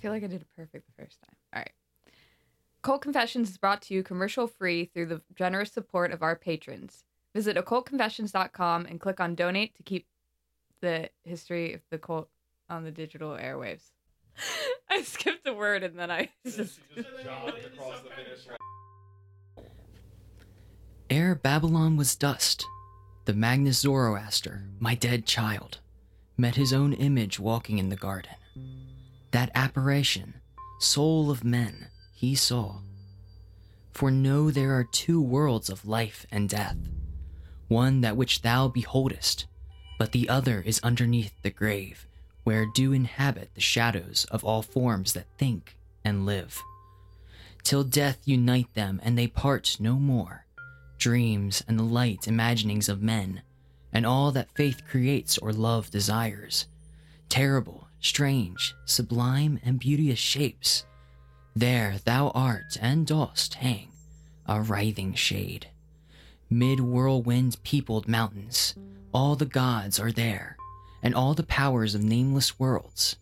feel like I did it perfect the first time. All right. Occult Confessions is brought to you commercial free through the generous support of our patrons. Visit occultconfessions.com and click on donate to keep the history of the cult on the digital airwaves. I skipped a word and then I just. Just the Ere Babylon was dust, the Magus Zoroaster, my dead child, met his own image walking in the garden. That apparition, soul of men, he saw. For know there are two worlds of life and death, one that which thou beholdest, but the other is underneath the grave, where do inhabit the shadows of all forms that think and live. Till death unite them and they part no more, dreams and the light imaginings of men, and all that faith creates or love desires, terrible, strange, sublime, and beauteous shapes. There thou art and dost hang, a writhing shade. Mid whirlwind peopled mountains, all the gods are there, and all the powers of nameless worlds.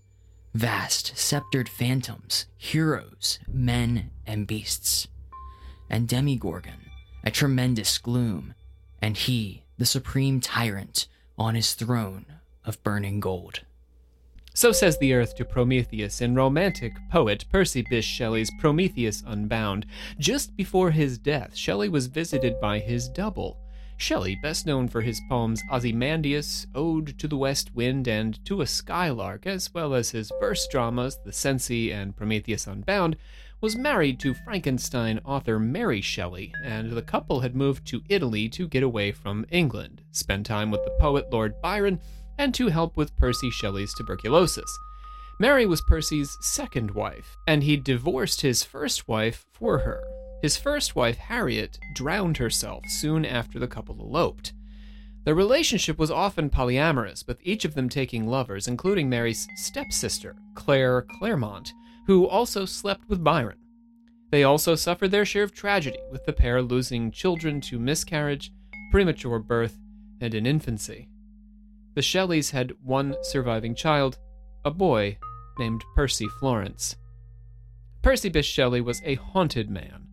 Vast, sceptered phantoms, heroes, men, and beasts. And Demogorgon, a tremendous gloom, and he, the supreme tyrant, on his throne of burning gold. So says the earth to Prometheus in romantic poet Percy Bysshe Shelley's Prometheus Unbound. Just before his death, Shelley was visited by his double. Shelley, best known for his poems Ozymandias, Ode to the West Wind, and To a Skylark, as well as his verse dramas The Cenci and Prometheus Unbound, was married to Frankenstein author Mary Shelley, and the couple had moved to Italy to get away from England, spend time with the poet Lord Byron, and to help with Percy Shelley's tuberculosis. Mary was Percy's second wife, and he divorced his first wife for her. His first wife, Harriet, drowned herself soon after the couple eloped. Their relationship was often polyamorous, with each of them taking lovers, including Mary's stepsister, Claire Clairmont, who also slept with Byron. They also suffered their share of tragedy, with the pair losing children to miscarriage, premature birth, and in infancy. The Shelleys had one surviving child, a boy named Percy Florence. Percy Bysshe Shelley was a haunted man.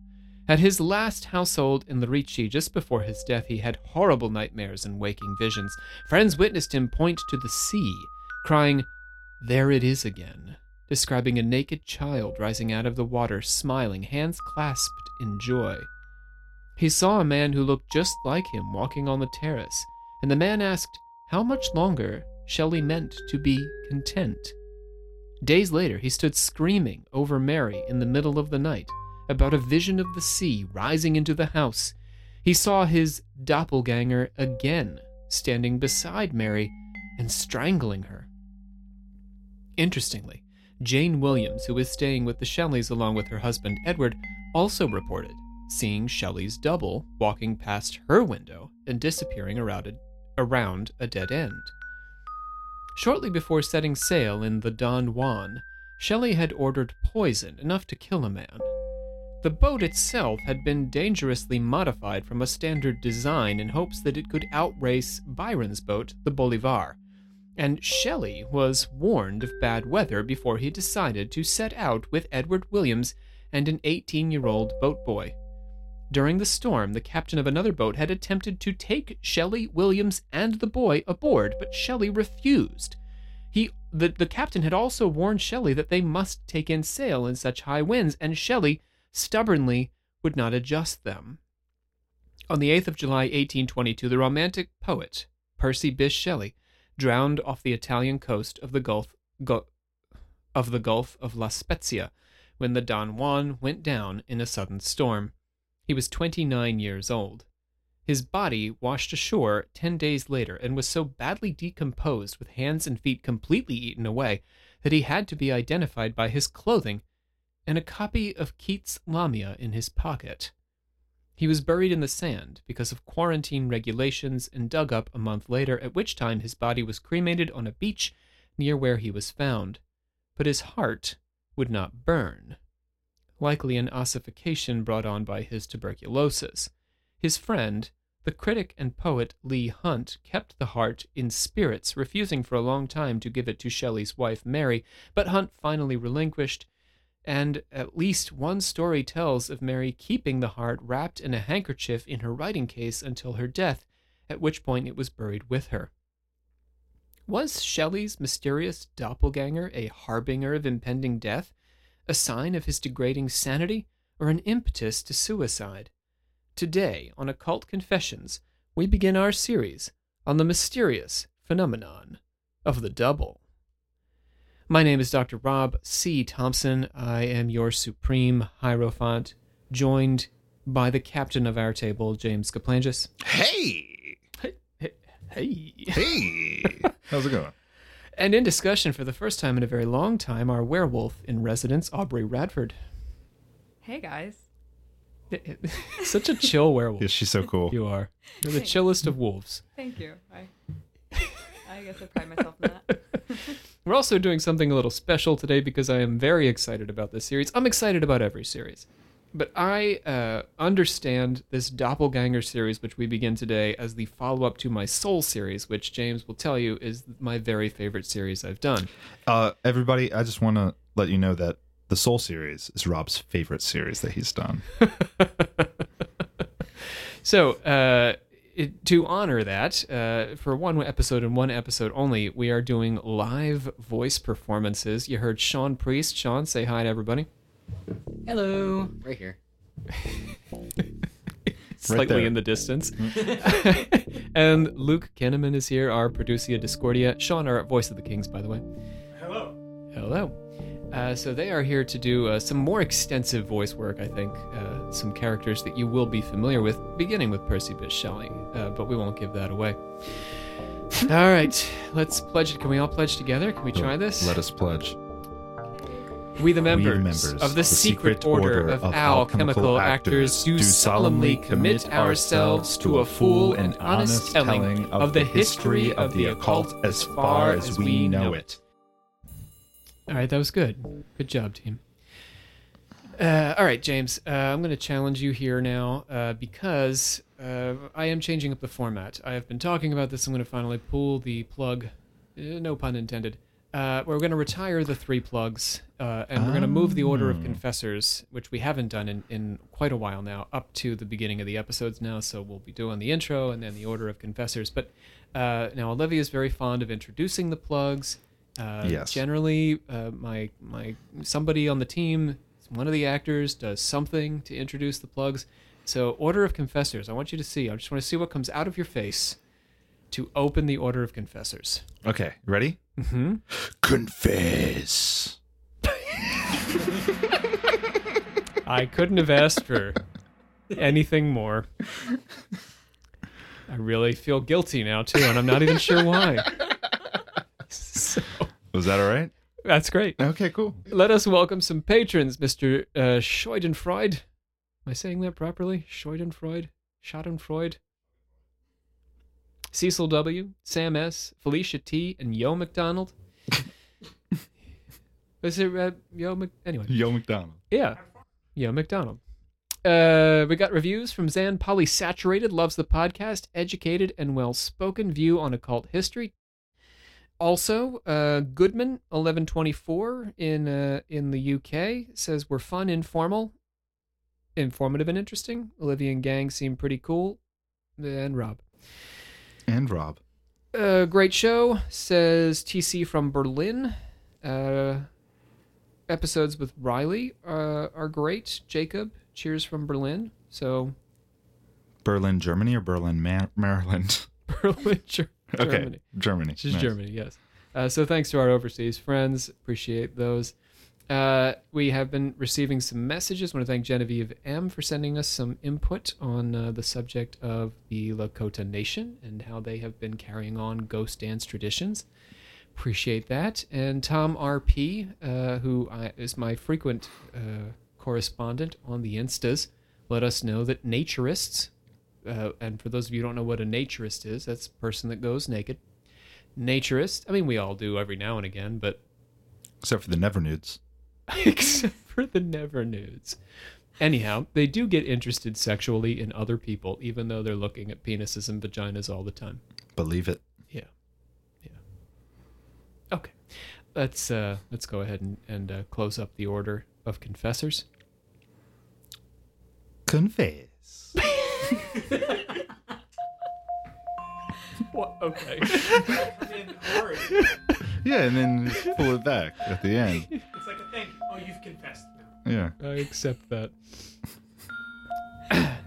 At his last household in Lerici, just before his death, he had horrible nightmares and waking visions. Friends witnessed him point to the sea, crying, There it is again, describing a naked child rising out of the water, smiling, hands clasped in joy. He saw a man who looked just like him walking on the terrace, and the man asked, how much longer Shelley meant to be content. Days later, he stood screaming over Mary in the middle of the night about a vision of the sea rising into the house. He saw his doppelganger again, standing beside Mary and strangling her. Interestingly, Jane Williams, who was staying with the Shelleys along with her husband Edward, also reported seeing Shelley's double walking past her window and disappearing around a around a dead end. Shortly before setting sail in the Don Juan, Shelley had ordered poison enough to kill a man. The boat itself had been dangerously modified from a standard design in hopes that it could outrace Byron's boat, the Bolivar, and Shelley was warned of bad weather before he decided to set out with Edward Williams and an 18 year old boat boy. During the storm, the captain of another boat had attempted to take Shelley, Williams, and the boy aboard, but Shelley refused. He, the, the captain had also warned Shelley that they must take in sail in such high winds, and Shelley stubbornly would not adjust them. On the 8th of July, 1822, the romantic poet, Percy Bysshe Shelley, drowned off the Italian coast of the Gulf, Gu- of the Gulf of La Spezia when the Don Juan went down in a sudden storm. He was 29 years old. His body washed ashore 10 days later and was so badly decomposed with hands and feet completely eaten away that he had to be identified by his clothing and a copy of Keats' Lamia in his pocket. He was buried in the sand because of quarantine regulations and dug up a month later, at which time his body was cremated on a beach near where he was found. But his heart would not burn likely an ossification brought on by his tuberculosis. His friend, The critic and poet Leigh Hunt kept the heart in spirits, refusing for a long time to give it to Shelley's wife Mary, but Hunt finally relinquished, and at least one story tells of Mary keeping the heart wrapped in a handkerchief in her writing case until her death, at which point it was buried with her. Was Shelley's mysterious doppelganger a harbinger of impending death, a sign of his degrading sanity, or an impetus to suicide? Today, on Occult Confessions, we begin our series on the mysterious phenomenon of the double. My name is Dr. Rob C. Thompson. I am your supreme Hierophant, joined by the captain of our table, James Kaplangis. Hey! Hey. Hey! How's it going? And in discussion for the first time in a very long time, our werewolf in residence, Aubrey Radford. Hey guys. Such a chill werewolf. Yeah, she's so cool. You are. You're the chillest of wolves. Thank you. I I guess I pride myself in that. We're also doing something a little special today because I am very excited about this series. I'm excited about every series. But I uh, understand this Doppelganger series, which we begin today, as the follow up to my Soul series, which James will tell you is my very favorite series I've done. Uh, everybody, I just want to let you know that the Soul series is Rob's favorite series that he's done. So, uh, it, to honor that, uh, for one episode and one episode only, we are doing live voice performances. You heard Sean Priest. Sean, say hi to everybody. Hello. Right here. Slightly there. in the distance. and Luke Kinnaman is here, our Producia Discordia. Sean, our voice of the Kings, by the way. Hello. Hello. Uh, so they are here to do uh, some more extensive voice work, I think. Uh, some characters that you will be familiar with, beginning with Percy Bysshe Shelley, uh, but we won't give that away. all right, let's pledge it. Can we all pledge together? Can we try this? Let us pledge. We, the members, members of the, secret, order, of alchemical actors, do solemnly commit ourselves to a full and honest telling of the history of the occult as far as we know it. All right, that was good. Good job, team. Uh, all right, James, uh, I'm going to challenge you here now uh, because uh, I am changing up the format. I have been talking about this. I'm going to finally pull the plug, uh, no pun intended. Uh, we're going to retire the three plugs, uh, and we're going to move the order of Oh. confessors, which we haven't done in, in quite a while now, up to the beginning of the episodes now. So we'll be doing the intro and then the order of confessors. But uh, now Olivia is very fond of introducing the plugs. Uh, Yes. Generally, uh, my my somebody on the team, one of the actors, does something to introduce the plugs. So, order of confessors. I want you to see. I just want to see what comes out of your face to open the order of confessors. Okay, ready? Mm-hmm. Confess. I couldn't have asked for anything more. I really feel guilty now too, and I'm not even sure why. So, Was that all right? that's great. Okay, cool. Let us welcome some patrons, Mr. Uh, Scheudenfreud. Am I saying that properly? Scheudenfreud? Schadenfreud? Cecil W., Sam S., Felicia T., and Yo McDonald. Was it uh, Yo Mc... Anyway. Yo McDonald. Yeah. Yo McDonald. Uh, we got reviews from Zan Polysaturated, loves the podcast, educated and well spoken view on occult history. Also, uh, Goodman eleven twenty four in uh, in the UK says we're fun, informal, informative, and interesting. Olivia and gang seem pretty cool. And Rob. And Rob. Uh, great show, says TC from Berlin. Uh, episodes with Riley uh, are great. Jacob, cheers from Berlin. So, Berlin, Germany or Berlin, Ma- Maryland? Berlin, Ger- Okay, Germany. Germany. Nice. Germany, yes. Uh, so thanks to our overseas friends. Appreciate those. Uh, we have been receiving some messages. I want to thank Genevieve M for sending us some input on uh, the subject of the Lakota Nation and how they have been carrying on ghost dance traditions. Appreciate that. And Tom RP, uh, who I, is my frequent uh, correspondent on the Instas, let us know that naturists, uh, and for those of you who don't know what a naturist is, that's a person that goes naked. Naturist, I mean, we all do every now and again, but Except for the Never Nudes. except for the never nudes. Anyhow, they do get interested sexually in other people, even though they're looking at penises and vaginas all the time. Believe it. Yeah, yeah. Okay, let's uh, let's go ahead and, and uh, close up the order of confessors. Confess. What? Okay. yeah, and then pull it back at the end. It's like a thank you. Oh, you've confessed now. Yeah. I accept that.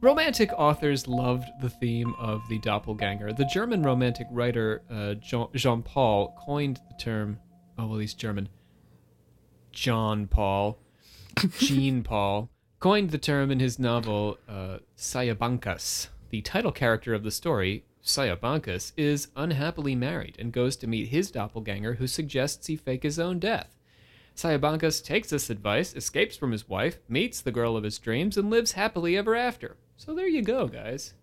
romantic authors loved the theme of the doppelganger. The German romantic writer uh, Jean Paul coined the term. Oh, well, he's German. John Paul, Jean Paul, coined the term in his novel uh, Siebenkäs. The title character of the story, Siebenkäs, is unhappily married and goes to meet his doppelganger who suggests he fake his own death. Siebenkäs takes this advice, escapes from his wife, meets the girl of his dreams, and lives happily ever after. So there you go, guys.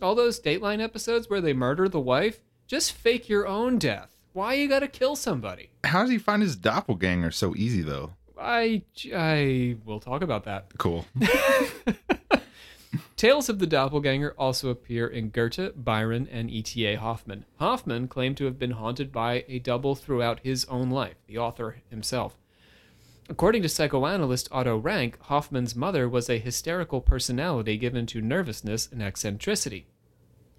All those Dateline episodes where they murder the wife, just fake your own death. Why you gotta kill somebody? How does he find his doppelganger so easy though? I I will talk about that. Cool. Tales of the Doppelganger also appear in Goethe, Byron, and E.T.A. Hoffmann. Hoffmann claimed to have been haunted by a double throughout his own life, the author himself. According to psychoanalyst Otto Rank, Hoffmann's mother was a hysterical personality given to nervousness and eccentricity.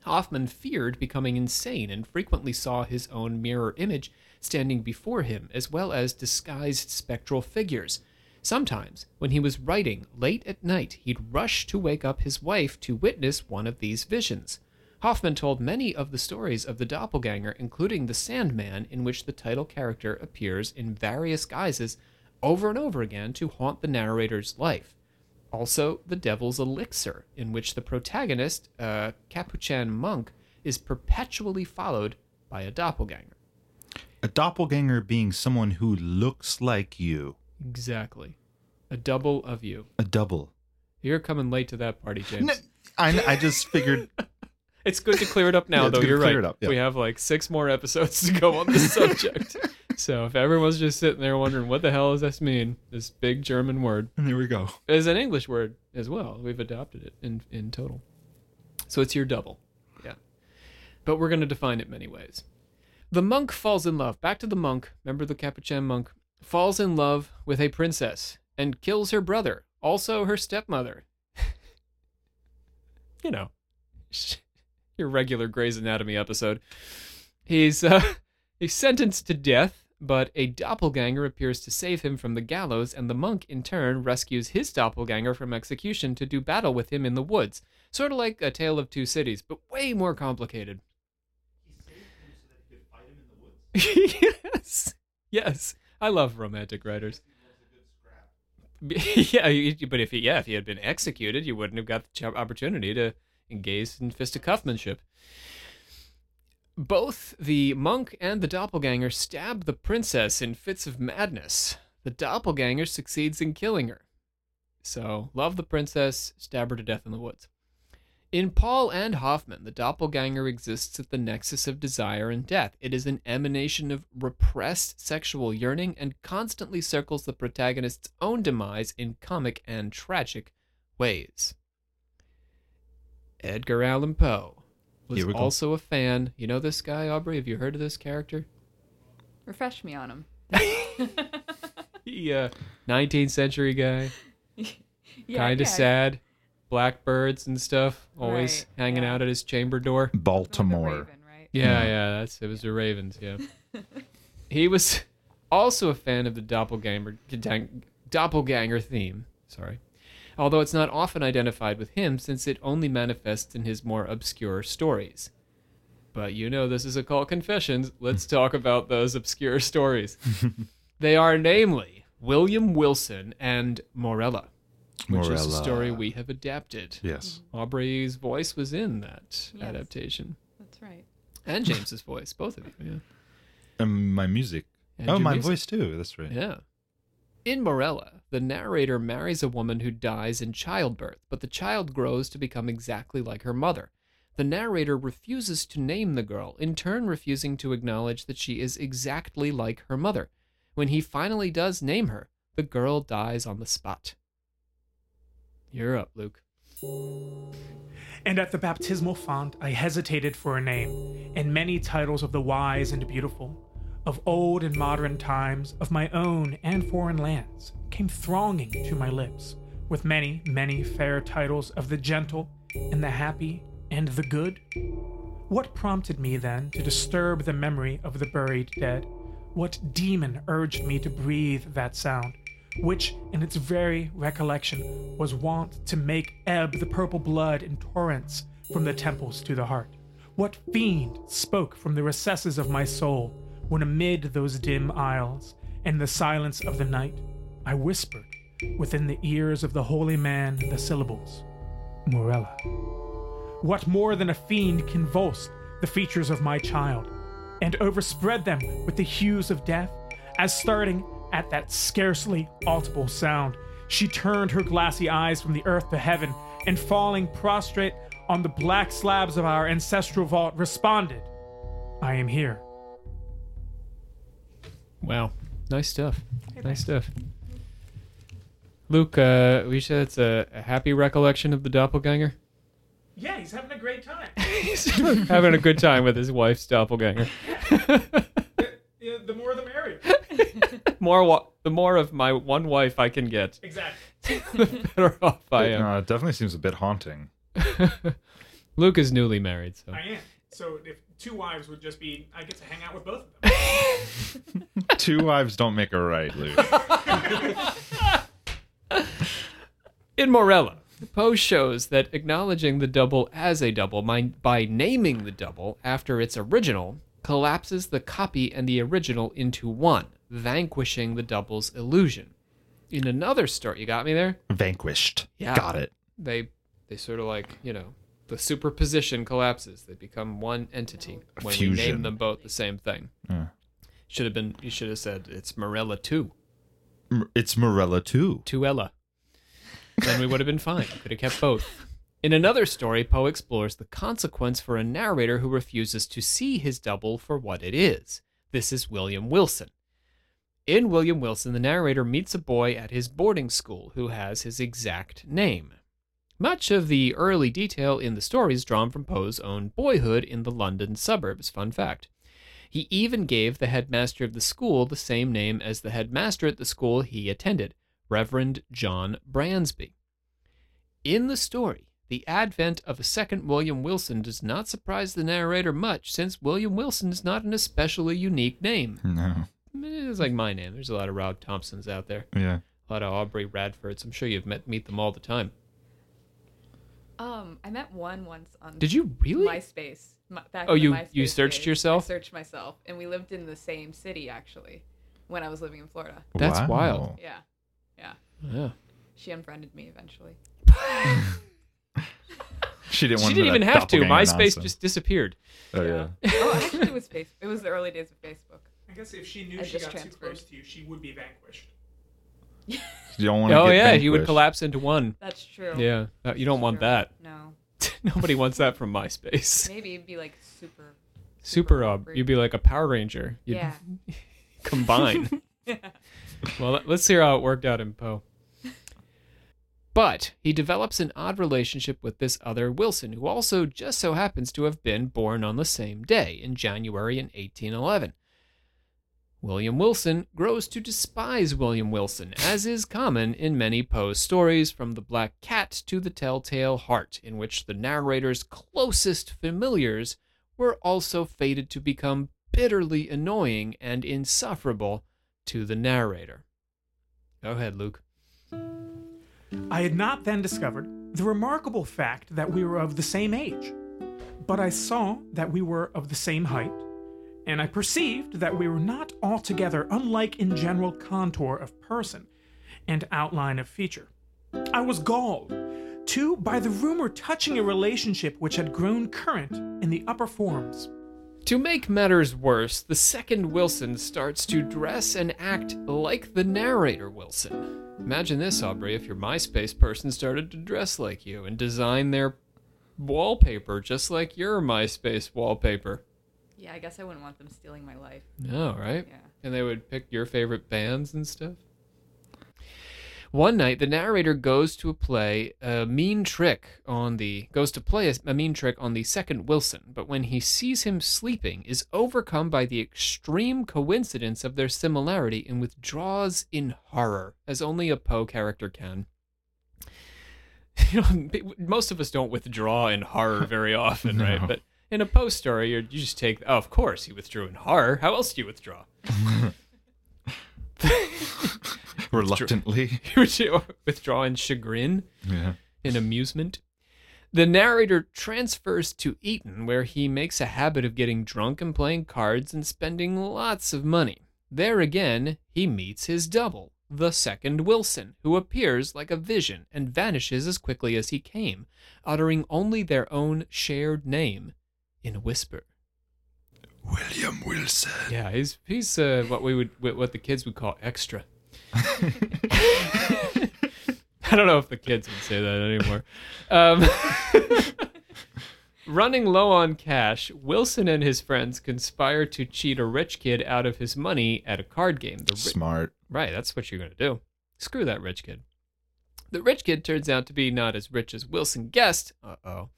Hoffmann feared becoming insane and frequently saw his own mirror image standing before him, as well as disguised spectral figures. Sometimes, when he was writing late at night, he'd rush to wake up his wife to witness one of these visions. Hoffmann told many of the stories of the doppelganger, including the Sandman, in which the title character appears in various guises over and over again to haunt the narrator's life. Also, the Devil's Elixir, in which the protagonist, a Capuchin monk, is perpetually followed by a doppelganger. A doppelganger being someone who looks like you. Exactly. A double of you. A double. You're coming late to that party, James. No, I, I just figured. It's good to clear it up now, Yeah, though. You're right. up, yeah. We have like six more episodes to go on this subject. So if everyone's just sitting there wondering what the hell does this mean, this big German word And There we go. is an English word as well. We've adopted it in in total. So it's your double. Yeah. But we're going to define it many ways. The monk falls in love. Back to the monk. Remember the Capuchin monk? Falls in love with a princess and kills her brother, also her stepmother. you know, your regular Grey's Anatomy episode. He's uh, he's sentenced to death, but a doppelganger appears to save him from the gallows, and the monk in turn rescues his doppelganger from execution to do battle with him in the woods. Sort of like a tale of two cities, but way more complicated. yes, yes. I love romantic writers. yeah, but if he, yeah, if he had been executed, you wouldn't have got the opportunity to engage in fisticuffmanship. Both the monk and the doppelganger stab the princess in fits of madness. The doppelganger succeeds in killing her. So, love the princess, stab her to death in the woods. In Paul and Hoffmann, the doppelganger exists at the nexus of desire and death. It is an emanation of repressed sexual yearning and constantly circles the protagonist's own demise in comic and tragic ways. Edgar Allan Poe was Here we go. also a fan. You know this guy, Aubrey? Have you heard of this character? Refresh me on him. He, uh, 19th century guy, Yeah, kind of yeah. sad. Blackbirds and stuff, always Right, hanging yeah. out at his chamber door. Baltimore. raven, right? Yeah, Yeah. yeah, that's it was the Ravens, yeah. he was also a fan of the doppelganger doppelganger theme, sorry. Although it's not often identified with him since it only manifests in his more obscure stories. But you know this is Occult Confessions. Let's talk about those obscure stories. they are namely William Wilson and Morella, which is a story we have adapted. Yes. Aubrey's voice was in that Yes. adaptation That's right. and James's voice, both of you. Yeah. And my music. And oh, my music. voice too. That's right. Yeah. In Morella, the narrator marries a woman who dies in childbirth, but the child grows to become exactly like her mother. The narrator refuses to name the girl, in turn refusing to acknowledge that she is exactly like her mother. When he finally does name her, the girl dies on the spot. You're up, Luke. And at the baptismal font I hesitated for a name, and many titles of the wise and beautiful, of old and modern times, of my own and foreign lands, came thronging to my lips, with many, many fair titles of the gentle and the happy and the good. What prompted me then to disturb the memory of the buried dead? What demon urged me to breathe that sound, which in its very recollection was wont to make ebb the purple blood in torrents from the temples to the heart? What fiend spoke from the recesses of my soul when amid those dim aisles and the silence of the night I whispered within the ears of the holy man the syllables, Morella? What more than a fiend convulsed the features of my child, and overspread them with the hues of death, as starting at that scarcely audible sound, she turned her glassy eyes from the earth to heaven, and falling prostrate on the black slabs of our ancestral vault, responded, I am here. Wow. Nice stuff. Nice stuff. Luke, uh, we said it's a, a happy recollection of the doppelganger. Yeah, he's having a great time. He's having a good time with his wife's doppelganger. the more the merrier. more, wa- the more of my one wife I can get, Exactly. the better off I am. Uh, it definitely seems a bit haunting. Luke is newly married, so I am. So if two wives would just be, I get to hang out with both of them. Two wives don't make a right, Luke. In Morella, Poe shows that acknowledging the double as a double by, by naming the double after its original collapses the copy and the original into one, vanquishing the double's illusion. In another story, you got me there? Vanquished. Yeah. Got it. They they sort of like, you know, the superposition collapses. They become one entity when we name them both the same thing. Yeah. Should have been you should have said it's Morella 2. It's Morella too. to Ella. Then we would have been fine. Could have kept both. In another story, Poe explores the consequence for a narrator who refuses to see his double for what it is. This is William Wilson. In William Wilson, the narrator meets a boy at his boarding school who has his exact name. Much of the early detail in the story is drawn from Poe's own boyhood in the London suburbs. Fun fact. He even gave the headmaster of the school the same name as the headmaster at the school he attended, Reverend John Bransby. In the story, the advent of a second William Wilson does not surprise the narrator much, since William Wilson is not an especially unique name. No. Eh, it's like my name. There's a lot of Rob Thompsons out there, Yeah. a lot of Aubrey Radfords. I'm sure you've met meet them all the time. Um, I met one once on Did you really? MySpace. My, back Oh, in the you- you searched days. yourself? I searched myself, and we lived in the same city actually when I was living in Florida. That's wild. Yeah, yeah. Yeah. She unfriended me eventually. She didn't She didn't even have to. doppelganger MySpace nonsense. just disappeared. Oh yeah. oh, actually, it was face. It was the early days of Facebook. I guess if she knew I she got too close to you, she would be vanquished. You don't want to Oh get yeah, you would collapse into one. That's true. Yeah, Uh, you don't want True. that. No, Nobody wants that from MySpace. maybe it'd be like super. Super up. awkward. You'd be like a Power Ranger. You'd Yeah. combine. well, let- let's hear how it worked out in Poe. But he develops an odd relationship with this other Wilson, who also just so happens to have been born on the same day, in January in 1811. William Wilson grows to despise William Wilson, as is common in many Poe's stories, from The Black Cat to The Telltale Heart, in which the narrator's closest familiars were also fated to become bitterly annoying and insufferable to the narrator. Go ahead, Luke. I had not then discovered the remarkable fact that we were of the same age, but I saw that we were of the same height, and I perceived that we were not altogether unlike in general contour of person and outline of feature. I was galled, too, by the rumor touching a relationship which had grown current in the upper forms. To make matters worse, the second Wilson starts to dress and act like the narrator Wilson. Imagine this, Aubrey, if your MySpace person started to dress like you and design their wallpaper just like your MySpace wallpaper. Yeah, I guess I wouldn't want them stealing my life. No, right? Yeah. And they would pick your favorite bands and stuff. One night, the narrator goes to a play a mean trick on the goes to play a, a mean trick on the second Wilson, but when he sees him sleeping, is overcome by the extreme coincidence of their similarity and withdraws in horror, as only a Poe character can. You know, most of us don't withdraw in horror very often, right? But in a Poe story, you just take. Oh, of course, he withdrew in horror. How else do you withdraw? Reluctantly. You withdraw in chagrin. Yeah. in amusement. The narrator transfers to Eton, where he makes a habit of getting drunk and playing cards and spending lots of money. There again, he meets his double, the second Wilson, who appears like a vision and vanishes as quickly as he came, uttering only their own shared name in a whisper. William Wilson. Yeah, he's he's uh, what we would what the kids would call extra. I don't know if the kids would say that anymore. Um, running low on cash, Wilson and his friends conspire to cheat a rich kid out of his money at a card game. The ri- Smart. Right, that's what you're going to do. Screw that rich kid. The rich kid turns out to be not as rich as Wilson guessed. Uh oh.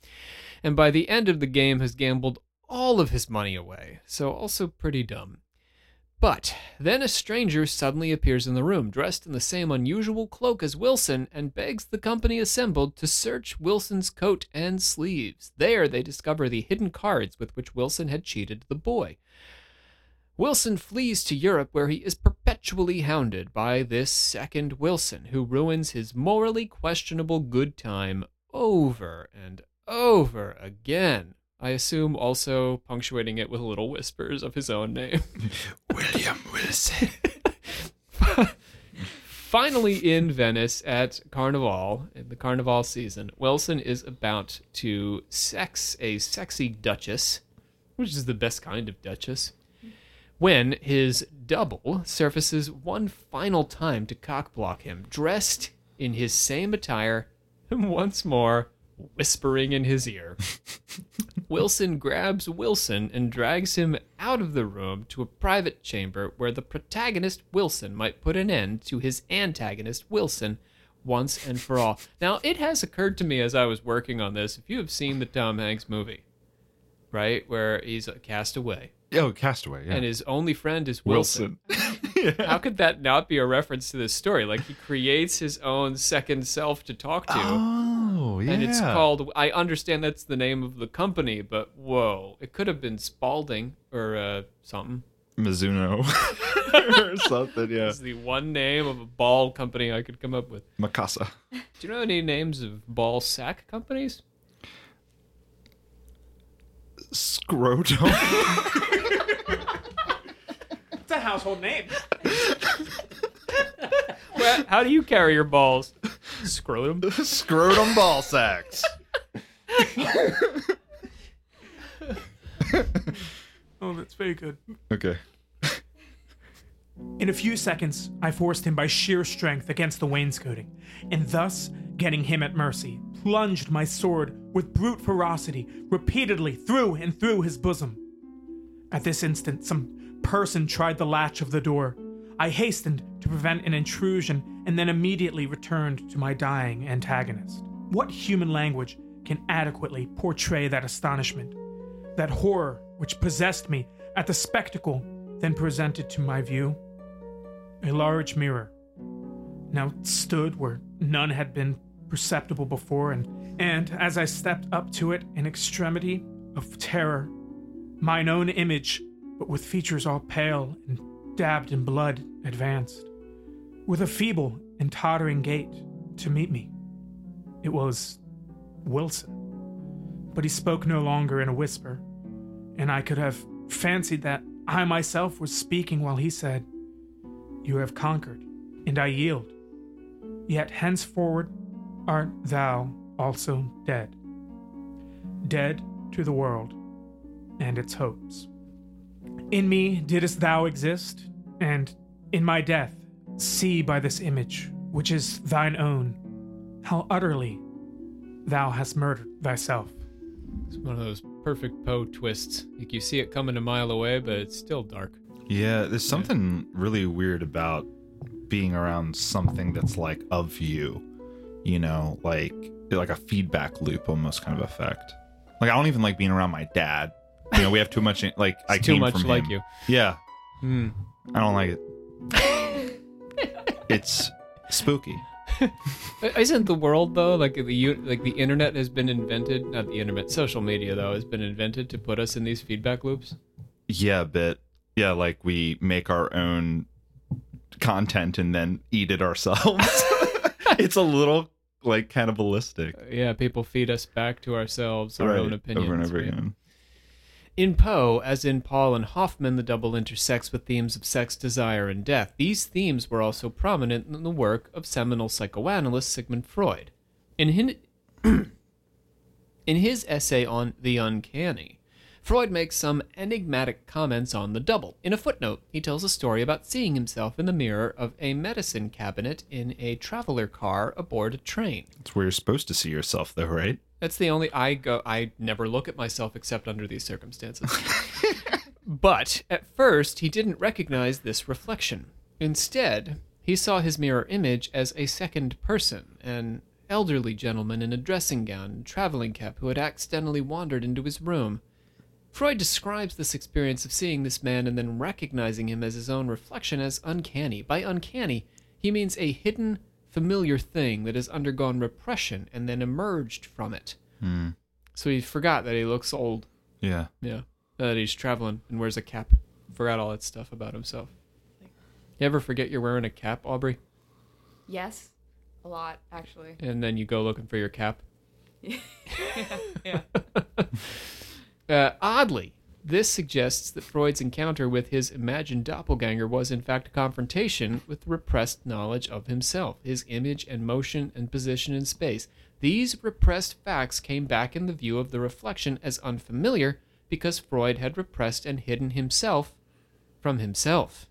And by the end of the game, has gambled all of his money away. So, also pretty dumb. But then a stranger suddenly appears in the room, dressed in the same unusual cloak as Wilson, and begs the company assembled to search Wilson's coat and sleeves. There, they discover the hidden cards with which Wilson had cheated the boy. Wilson flees to Europe, where he is perpetually hounded by this second Wilson, who ruins his morally questionable good time over and over again. I assume also punctuating it with little whispers of his own name. William Wilson. Finally, in Venice at Carnival, in the Carnival season, Wilson is about to sex a sexy duchess, which is the best kind of duchess, when his double surfaces one final time to cockblock him, dressed in his same attire, and once more whispering in his ear. Wilson grabs Wilson and drags him out of the room to a private chamber where the protagonist Wilson might put an end to his antagonist Wilson once and for all. Now, it has occurred to me as I was working on this, if you have seen the Tom Hanks movie, right, where he's a castaway Oh, Castaway. Yeah. and his only friend is Wilson. How could that not be a reference to this story? Like he creates his own second self to talk to. Oh, yeah. And it's called. I understand that's the name of the company, but whoa, it could have been Spalding or uh, something. Mizuno or something. Yeah. It's the one name of a ball company I could come up with. Mikasa. Do you know any names of ball sack companies? Scrotum. It's a household name. Well, how do you carry your balls? Scrotum. Scrotum ball sacks. Oh, that's very good. Okay. In a few seconds, I forced him by sheer strength against the wainscoting, and thus, getting him at mercy, plunged my sword with brute ferocity repeatedly through and through his bosom. At this instant, some person tried the latch of the door. I hastened to prevent an intrusion and then immediately returned to my dying antagonist. What human language can adequately portray that astonishment, that horror which possessed me at the spectacle then presented to my view? A large mirror now stood where none had been perceptible before, and, and as I stepped up to it in extremity of terror, mine own image, but with features all pale and dabbed in blood, advanced, with a feeble and tottering gait, to meet me. It was Wilson. But he spoke no longer in a whisper, and I could have fancied that I myself was speaking while he said, You have conquered, and I yield. Yet henceforward art thou also dead. Dead to the world and its hopes. In me didst thou exist, and in my death see by this image, which is thine own, how utterly thou hast murdered thyself. It's one of those perfect Poe twists. Like you see it coming a mile away, but it's still dark. Yeah, there's something really weird about being around something that's like of you, you know, like like a feedback loop almost kind of effect. Like I don't even like being around my dad. You know, we have too much like I too came much from like him. you. Yeah, Hmm. I don't like it. it's spooky. Isn't the world though like the like the internet has been invented? Not the internet, social media though has been invented to put us in these feedback loops. Yeah, a bit. Yeah, like we make our own content and then eat it ourselves. it's a little like cannibalistic. Yeah, people feed us back to ourselves our Right, own opinions. over and over right? again. In Poe, as in Paul and Hoffmann, the double intersects with themes of sex, desire, and death. These themes were also prominent in the work of seminal psychoanalyst Sigmund Freud. In his, in his essay on The Uncanny, Freud makes some enigmatic comments on the double. In a footnote, he tells a story about seeing himself in the mirror of a medicine cabinet in a traveler car aboard a train. It's where you're supposed to see yourself, though, right? That's the only I go I never look at myself except under these circumstances. but at first he didn't recognize this reflection. Instead, he saw his mirror image as a second person, an elderly gentleman in a dressing gown and traveling cap who had accidentally wandered into his room. Freud describes this experience of seeing this man and then recognizing him as his own reflection as uncanny. By uncanny, he means a hidden, familiar thing that has undergone repression and then emerged from it. So he forgot that he looks old. Yeah. Yeah. That he's traveling and wears a cap. Forgot all that stuff about himself. You ever forget you're wearing a cap, Aubrey? Yes, a lot actually. And then you go looking for your cap? yeah. Uh, oddly, this suggests that Freud's encounter with his imagined doppelganger was, in fact, a confrontation with repressed knowledge of himself, his image and motion and position in space. These repressed facts came back in the view of the reflection as unfamiliar because Freud had repressed and hidden himself from himself.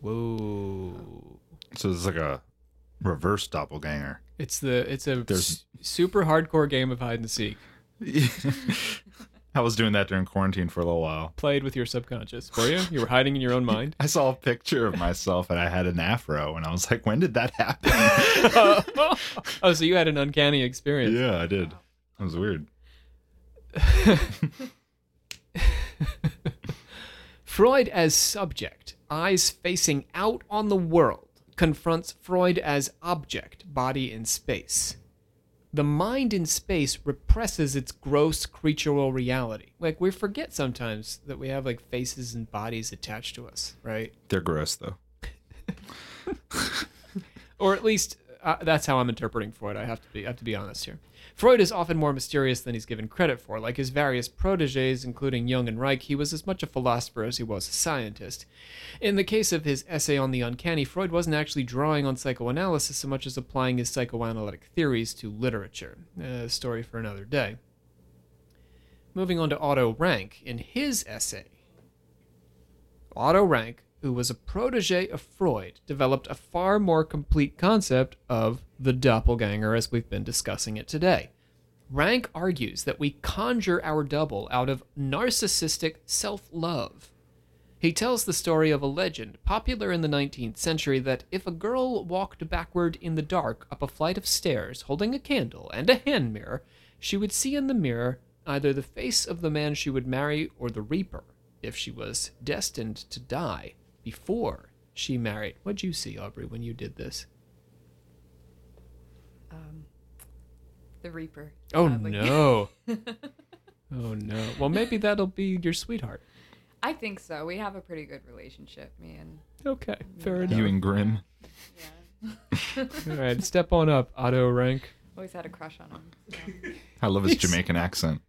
Whoa. So it's like a reverse doppelganger. It's the it's a There's- super hardcore game of hide and seek. I was doing that during quarantine for a little while. Played with your subconscious. Were you? You were hiding in your own mind? I saw a picture of myself and I had an afro, and I was like, when did that happen? oh, so you had an uncanny experience. yeah, I did. That was weird. Freud as subject, eyes facing out on the world, confronts Freud as object, body in space. The mind in space represses its gross creatural reality. Like we forget sometimes that we have like faces and bodies attached to us, right? They're gross, though. or at least uh, that's how I'm interpreting Freud. I have to be I have to be honest here. Freud is often more mysterious than he's given credit for. Like his various proteges, including Jung and Reich, he was as much a philosopher as he was a scientist. In the case of his essay on the uncanny, Freud wasn't actually drawing on psychoanalysis so much as applying his psychoanalytic theories to literature. A story for another day. Moving on to Otto Rank, in his essay, Otto Rank, who was a protege of Freud, developed a far more complete concept of the doppelganger as we've been discussing it today. Rank argues that we conjure our double out of narcissistic self love. He tells the story of a legend, popular in the 19th century, that if a girl walked backward in the dark up a flight of stairs holding a candle and a hand mirror, she would see in the mirror either the face of the man she would marry or the Reaper, if she was destined to die before she married. What'd you see, Aubrey, when you did this? Um, the Reaper. Oh sadly. no. oh no. Well, maybe that'll be your sweetheart. I think so. We have a pretty good relationship, me and Okay, fair enough. You and Grim. yeah. All right, step on up, Otto Rank. Always had a crush on him. so. I love his Jamaican accent.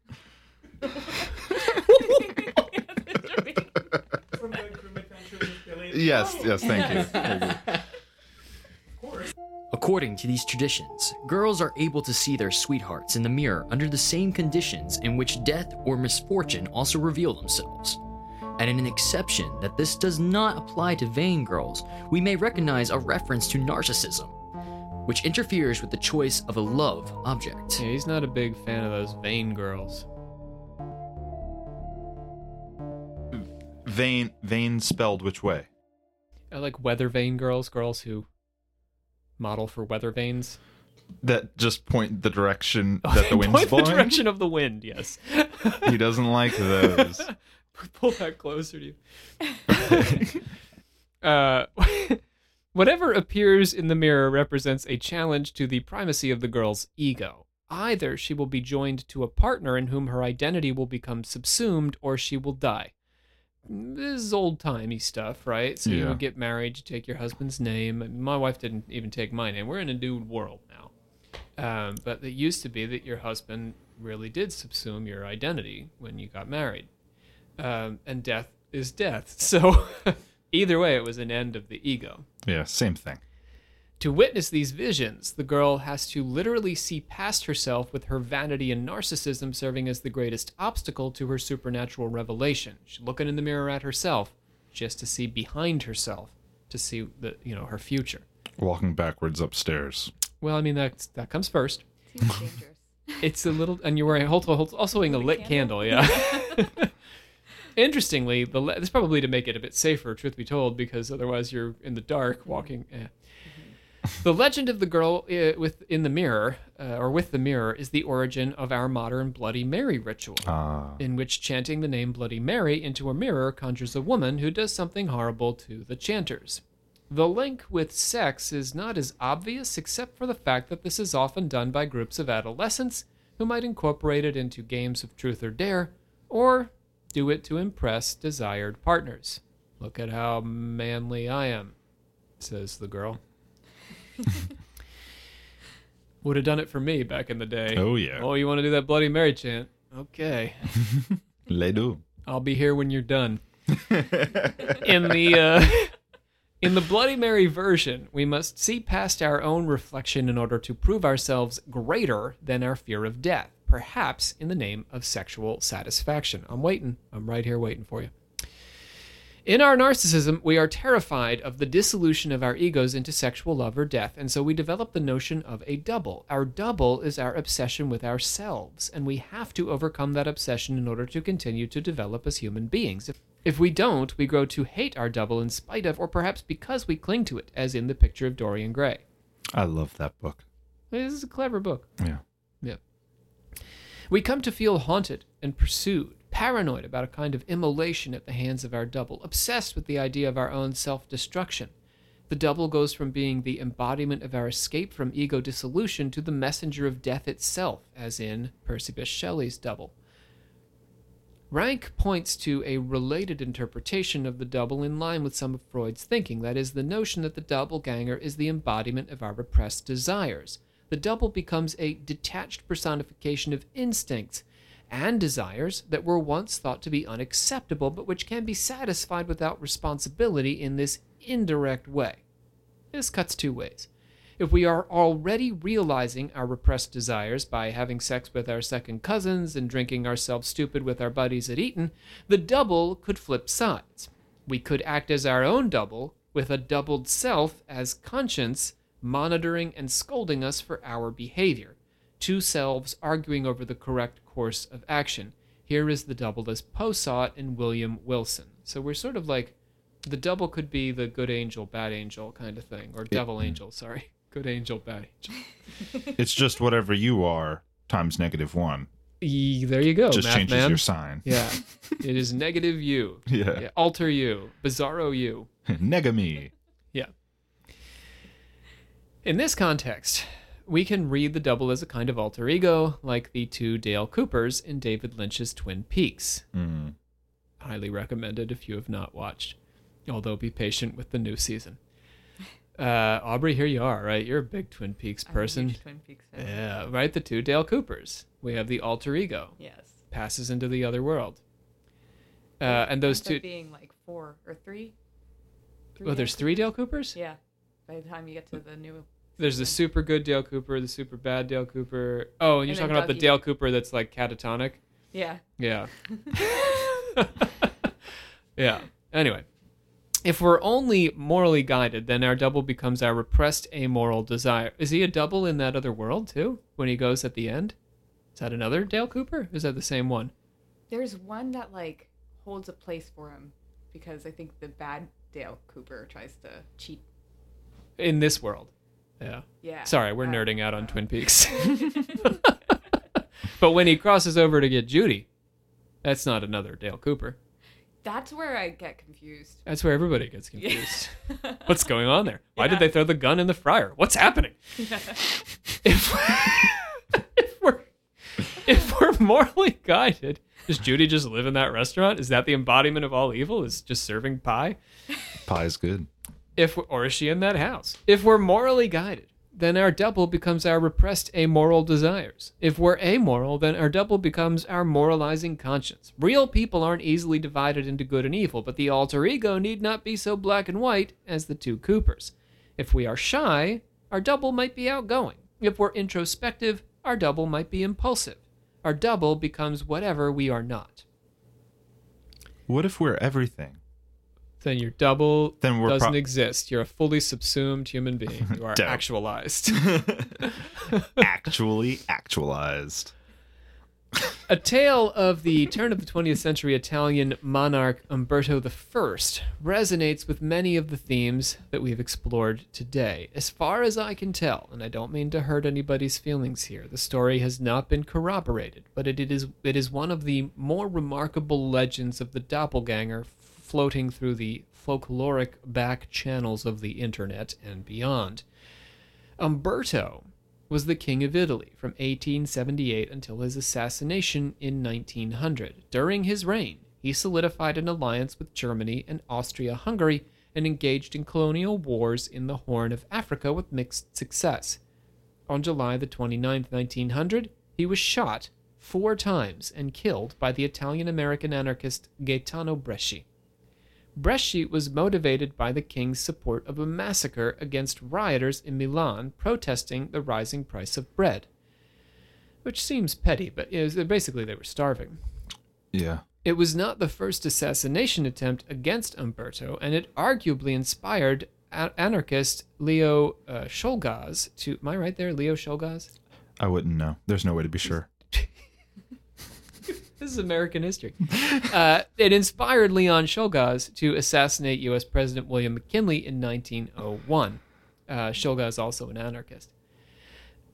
Yes, yes, thank you. Thank you. According to these traditions, girls are able to see their sweethearts in the mirror under the same conditions in which death or misfortune also reveal themselves. And in an exception that this does not apply to vain girls, we may recognize a reference to narcissism, which interferes with the choice of a love object. Yeah, he's not a big fan of those vain girls. Vain, vain spelled which way? I like weather vane girls, girls who model for weather vanes. That just point the direction that the wind's Point blowing. the direction of the wind. Yes. He doesn't like those. Pull that closer to you. uh, whatever appears in the mirror represents a challenge to the primacy of the girl's ego. Either she will be joined to a partner in whom her identity will become subsumed, or she will die. This is old timey stuff, right? So you Yeah. would get married, you take your husband's name. My wife didn't even take my name. We're in a new world now. Um, but it used to be that your husband really did subsume your identity when you got married um, and death is death. So either way, it was an end of the ego. Yeah, same thing. To witness these visions, the girl has to literally see past herself with her vanity and narcissism serving as the greatest obstacle to her supernatural revelation. She's looking in the mirror at herself just to see behind herself, to see the you know her future. Walking backwards upstairs. Well, I mean that that comes first. Seems dangerous. It's a little, and you're wearing hold, hold, also wearing a lit candle, yeah. Interestingly, the le- this is probably to make it a bit safer, truth be told, because otherwise you're in the dark walking. Eh. The legend of the girl uh, with in the mirror, uh, or with the mirror, is the origin of our modern Bloody Mary ritual, Ah, in which chanting the name Bloody Mary into a mirror conjures a woman who does something horrible to the chanters. The link with sex is not as obvious, except for the fact that this is often done by groups of adolescents who might incorporate it into games of truth or dare, or do it to impress desired partners. Look at how manly I am, says the girl. Would have done it for me back in the day. Oh, yeah. Oh, you want to do that Bloody Mary chant? Okay. les do. I'll be here when you're done. in the uh, in the Bloody Mary version, we must see past our own reflection in order to prove ourselves greater than our fear of death, perhaps in the name of sexual satisfaction. I'm waiting. I'm right here waiting for you. In our narcissism, we are terrified of the dissolution of our egos into sexual love or death, and so we develop the notion of a double. Our double is our obsession with ourselves, and we have to overcome that obsession in order to continue to develop as human beings. If, if we don't, we grow to hate our double in spite of, or perhaps because we cling to it, as in the picture of Dorian Gray. I love that book. This is a clever book. Yeah. Yeah. We come to feel haunted and pursued, paranoid about a kind of immolation at the hands of our double, obsessed with the idea of our own self destruction. The double goes from being the embodiment of our escape from ego dissolution to the messenger of death itself, as in Percy Bysshe Shelley's double. Rank points to a related interpretation of the double in line with some of Freud's thinking, that is, the notion that the doppelganger is the embodiment of our repressed desires. The double becomes a detached personification of instincts and desires that were once thought to be unacceptable, but which can be satisfied without responsibility in this indirect way. This cuts two ways. If we are already realizing our repressed desires by having sex with our second cousins and drinking ourselves stupid with our buddies at Eton, the double could flip sides. We could act as our own double, with a doubled self as conscience, monitoring and scolding us for our behavior. Two selves arguing over the correct course of action. Here is the double as Poe saw it in William Wilson. So we're sort of like the double could be the good angel, bad angel kind of thing, or devil mm. angel, sorry. Good angel, bad angel. It's just whatever you are times negative one. E- there you go, just changes man. your sign. Yeah, it is negative you, Yeah. yeah, alter you, bizarro you. Negami. Yeah. In this context, we can read the double as a kind of alter ego, like the two Dale Coopers in David Lynch's Twin Peaks. Mm. Highly recommended if you have not watched, although be patient with the new season. Uh, Aubrey, here you are, right? You're a big Twin Peaks I'm a person. Twin Peaks fan. Yeah, right. The two Dale Coopers. We have the alter ego Yes. passes into the other world, uh, and those two. being like four or three. Three Oh, there's Dale three Dale Coopers? Coopers. Yeah. By the time you get to the new. There's the super good Dale Cooper, the super bad Dale Cooper. Oh, and you're And talking about the Dale Cooper that's like catatonic. Yeah. Yeah. yeah. Anyway, if we're only morally guided, then our double becomes our repressed amoral desire. Is he a double in that other world too? When he goes at the end? Is that another Dale Cooper? Is that the same one? There's one that like holds a place for him because I think the bad Dale Cooper tries to cheat. In this world. Yeah. Yeah. Sorry, we're Uh, nerding out on Twin Peaks. but when he crosses over to get Judy, that's not another Dale Cooper. That's where I get confused. That's where everybody gets confused. What's going on there? Why Yeah. did they throw the gun in the fryer? What's happening? if, if we're if we're morally guided, does Judy just live in that restaurant? Is that the embodiment of all evil? Is just serving pie? Pie is good. If or is she in that house? If we're morally guided, then our double becomes our repressed amoral desires. If we're amoral, then our double becomes our moralizing conscience. Real people aren't easily divided into good and evil, but the alter ego need not be so black and white as the two Coopers. If we are shy, our double might be outgoing. If we're introspective, our double might be impulsive. Our double becomes whatever we are not. What if we're everything? Then your double Then we're doesn't pro- exist. You're a fully subsumed human being. You are actualized. Actually actualized. A tale of the turn of the 20th century Italian monarch Umberto I resonates with many of the themes that we've explored today. As far as I can tell, and I don't mean to hurt anybody's feelings here, the story has not been corroborated, but it is it is one of the more remarkable legends of the doppelganger floating through the folkloric back channels of the internet and beyond. Umberto was the King of Italy from 1878 until his assassination in 1900. During his reign, he solidified an alliance with Germany and Austria Hungary and engaged in colonial wars in the Horn of Africa with mixed success. On July the 29th, 1900, he was shot four times and killed by the Italian American anarchist Gaetano Bresci. Bresci was motivated by the king's support of a massacre against rioters in Milan protesting the rising price of bread. Which seems petty, but was, basically they were starving. Yeah. It was not the first assassination attempt against Umberto, and it arguably inspired a- anarchist Leo uh, Czolgosz to. Am I right there? Leo Czolgosz? I wouldn't know. There's no way to be sure. Is American history. Uh, it inspired Leon Czolgosz to assassinate U.S. President William McKinley in 1901. Uh, Czolgosz also an anarchist.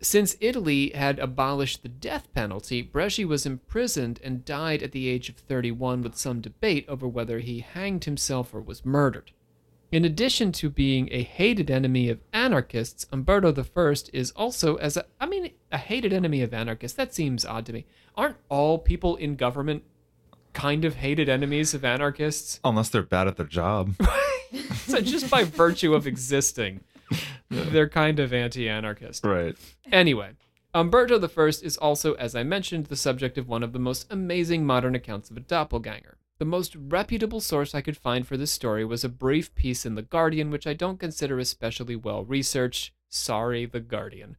Since Italy had abolished the death penalty, Bresci was imprisoned and died at the age of 31 with some debate over whether he hanged himself or was murdered. In addition to being a hated enemy of anarchists, Umberto I is also as a I mean a hated enemy of anarchists. That seems odd to me. Aren't all people in government kind of hated enemies of anarchists? Unless they're bad at their job. So just by virtue of existing, they're kind of anti-anarchist. right. Anyway, Umberto I is also, as I mentioned, the subject of one of the most amazing modern accounts of a doppelganger. The most reputable source I could find for this story was a brief piece in The Guardian, which I don't consider especially well researched. Sorry, The Guardian.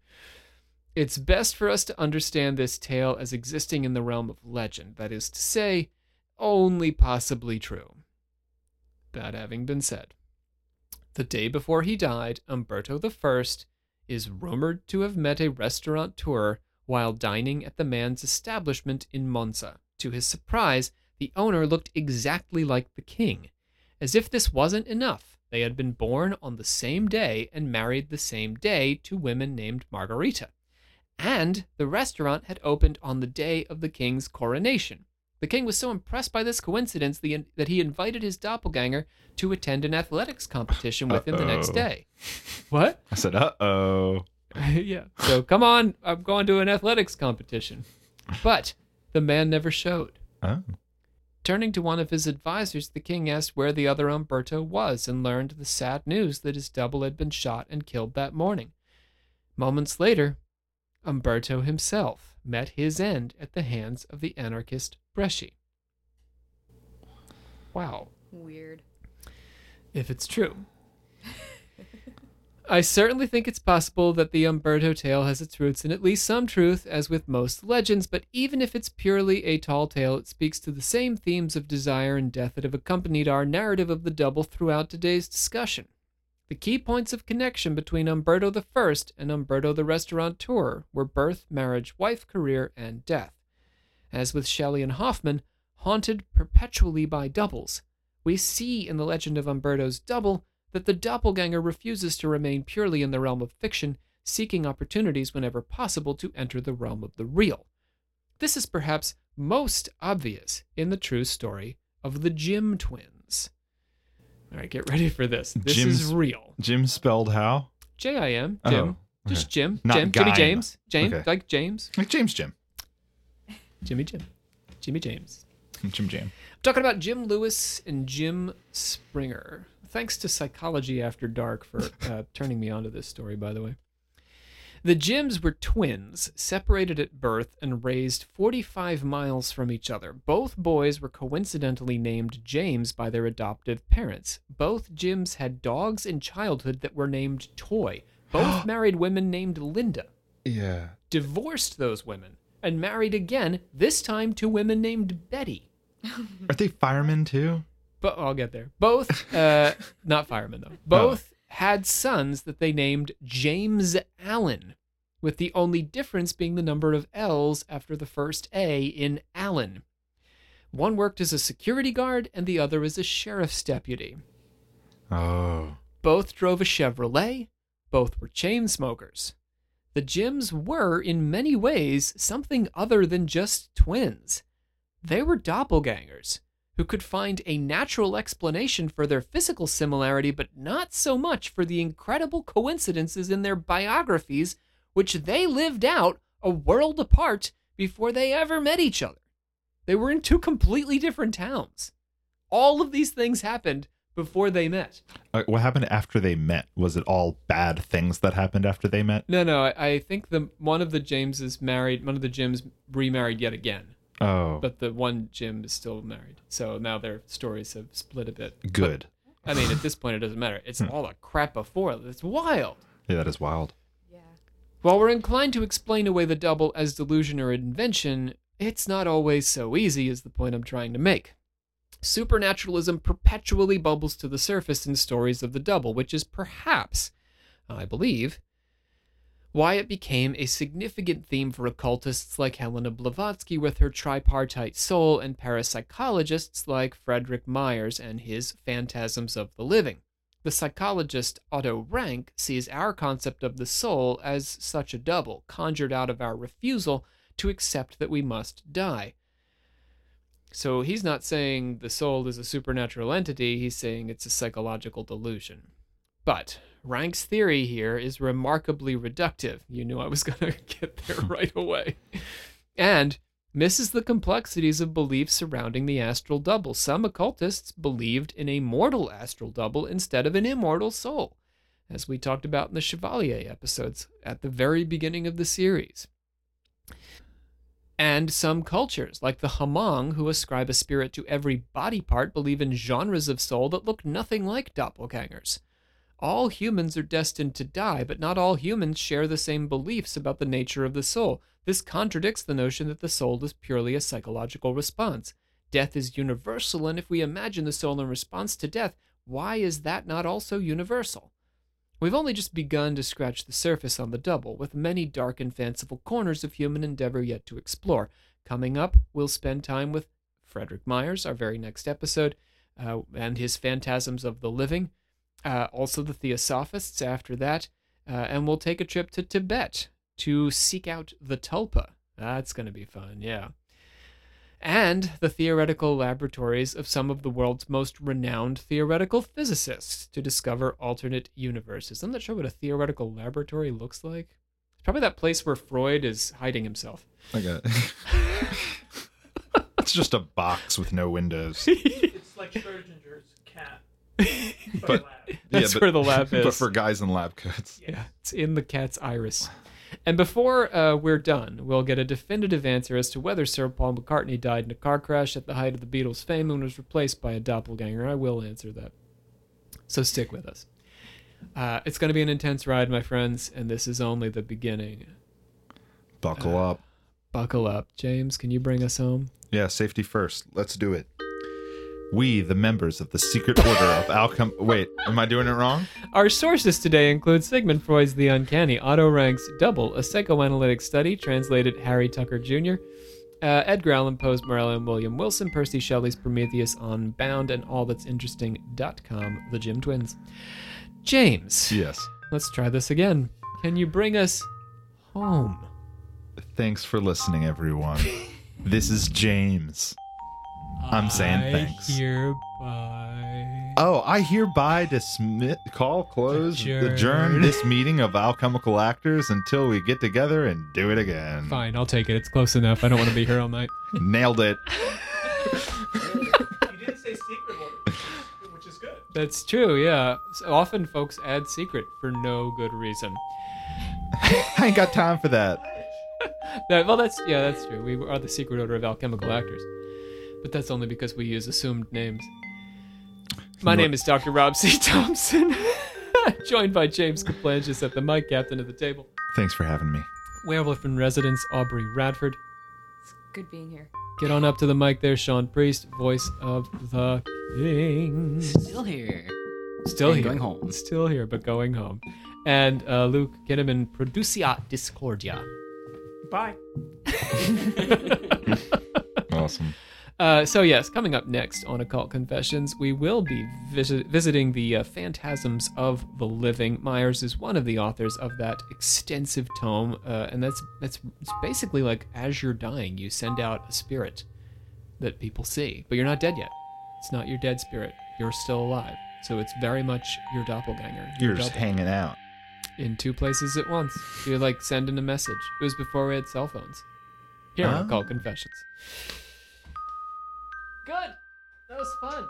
It's best for us to understand this tale as existing in the realm of legend, that is to say, only possibly true. That having been said, the day before he died, Umberto I is rumored to have met a restaurateur while dining at the man's establishment in Monza. To his surprise, the owner looked exactly like the king. As if this wasn't enough, they had been born on the same day and married the same day to women named Margarita. And the restaurant had opened on the day of the king's coronation. The king was so impressed by this coincidence that he invited his doppelganger to attend an athletics competition with him the next day. What? I said, uh oh. yeah. So come on, I'm going to an athletics competition. But the man never showed. Oh. Turning to one of his advisors, the king asked where the other Umberto was and learned the sad news that his double had been shot and killed that morning. Moments later, Umberto himself met his end at the hands of the anarchist Bresci. Wow Weird. if it's true. I certainly think it's possible that the Umberto tale has its roots in at least some truth, as with most legends, but even if it's purely a tall tale, it speaks to the same themes of desire and death that have accompanied our narrative of the double throughout today's discussion. The key points of connection between Umberto I and Umberto the restaurateur were birth, marriage, wife, career, and death. As with Shelley and Hoffmann, haunted perpetually by doubles, we see in the legend of Umberto's double that the doppelganger refuses to remain purely in the realm of fiction, seeking opportunities whenever possible to enter the realm of the real. This is perhaps most obvious in the true story of the Jim twins. All right, get ready for this. This is real. Jim spelled how? J I M, Oh, Jim. okay. Just Jim. Not Jim. Jimmy James. James. Okay. Like James. Like James Jim. Jimmy Jim. Jimmy James. Jim Jam. I'm talking about Jim Lewis and Jim Springer. Thanks to Psychology After Dark for uh, turning me onto this story, by the way. The Jims were twins, separated at birth and raised 45 miles from each other. Both boys were coincidentally named James by their adoptive parents. Both Jims had dogs in childhood that were named Toy. Both married women named Linda Yeah. divorced those women and married again, this time to women named Betty. Are they firemen too? But I'll get there. Both, uh, not firemen though. Both had sons that they named James Allen, with the only difference being the number of L's after the first A in Allen. One worked as a security guard and the other as a sheriff's deputy. Oh. Both drove a Chevrolet. Both were chain smokers. The Jims were, in many ways, something other than just twins. They were doppelgangers who could find a natural explanation for their physical similarity, but not so much for the incredible coincidences in their biographies, which they lived out a world apart before they ever met each other. They were in two completely different towns. All of these things happened before they met. Uh, what happened after they met? Was it all bad things that happened after they met? No, no. I, I think the one of the Jameses married. One of the Jims remarried yet again, Oh, but the one Jim is still married. So now their stories have split a bit. But, good. I mean, at this point, it doesn't matter. It's hmm. all the crap before. It's wild. Yeah, that is wild. Yeah. While we're inclined to explain away the double as delusion or invention, it's not always so easy, is the point I'm trying to make. Supernaturalism perpetually bubbles to the surface in stories of the double, which is perhaps, I believe, why it became a significant theme for occultists like Helena Blavatsky with her tripartite soul and parapsychologists like Frederic Myers and his Phantasms of the Living. The psychologist Otto Rank sees our concept of the soul as such a double, conjured out of our refusal to accept that we must die. So he's not saying the soul is a supernatural entity, he's saying it's a psychological delusion. But Rank's theory here is remarkably reductive. You knew I was going to get there right away. And misses the complexities of beliefs surrounding the astral double. Some occultists believed in a mortal astral double instead of an immortal soul, as we talked about in the Chevalier episodes at the very beginning of the series. And some cultures, like the Hmong, who ascribe a spirit to every body part, believe in genres of soul that look nothing like doppelgangers. All humans are destined to die, but not all humans share the same beliefs about the nature of the soul. This contradicts the notion that the soul is purely a psychological response. Death is universal, and if we imagine the soul in response to death, why is that not also universal? We've only just begun to scratch the surface on the double, with many dark and fanciful corners of human endeavor yet to explore. Coming up, we'll spend time with Frederic Myers, our very next episode, uh, and his Phantasms of the Living, uh, also the Theosophists after that, uh, and we'll take a trip to Tibet to seek out the Tulpa. That's going to be fun, yeah. And the theoretical laboratories of some of the world's most renowned theoretical physicists to discover alternate universes. I'm not sure what a theoretical laboratory looks like. It's probably that place where Freud is hiding himself. Like a. it's just a box with no windows. It's like Schrodinger's cat. But- That's where the lab is. But for guys in lab coats. Yeah, it's in the cat's iris. And before uh, we're done, we'll get a definitive answer as to whether Sir Paul McCartney died in a car crash at the height of the Beatles' fame and was replaced by a doppelganger. I will answer that. So stick with us. Uh, it's going to be an intense ride, my friends, and this is only the beginning. Buckle up. Buckle up. James, can you bring us home? Yeah, safety first. Let's do it. We, the members of the secret order of Alchem. Wait, am I doing it wrong? Our sources today include Sigmund Freud's The Uncanny, Otto Rank's Double, a psychoanalytic study, translated Harry Tucker Jr., Uh, Edgar Allan Poe's Marilyn William Wilson, Percy Shelley's Prometheus Unbound, and all that's interesting.com, the Jim Twins. James, Yes. let's try this again. Can you bring us home? Thanks for listening, everyone. this is James. I'm saying thanks. hereby. Oh, I hereby dismiss, call, close, Adjourn. adjourn. this meeting of alchemical actors until we get together and do it again. Fine, I'll take it. It's close enough. I don't want to be here all night. Nailed it. You didn't say secret order, which is good. That's true, yeah. So often folks add secret for no good reason. I ain't got time for that. That, well, that's yeah, that's true. We are the secret order of alchemical actors, but that's only because we use assumed names. My You name is Dr. Rob C. Thompson, joined by James Kaplanchis at the mic captain of the table. Thanks for having me. Werewolf in residence, Aubrey Radford. It's good being here. Get on up to the mic there, Sean Priest, voice of the King. Still here. Still And here. going home. Still here, but going home. And uh, Luke Kinnaman, Producia Discordia. Bye. Awesome. Uh, so yes, coming up next on Occult Confessions, we will be visi- visiting the uh, Phantasms of the Living. Myers is one of the authors of that extensive tome, uh, and that's that's it's basically like as you're dying, you send out a spirit that people see, but you're not dead yet. It's not your dead spirit; you're still alive. So it's very much your doppelganger. your You're just hanging out. in two places at once. You're like sending a message. It was before we had cell phones. Here on Oh. Occult Confessions. Good. That was fun.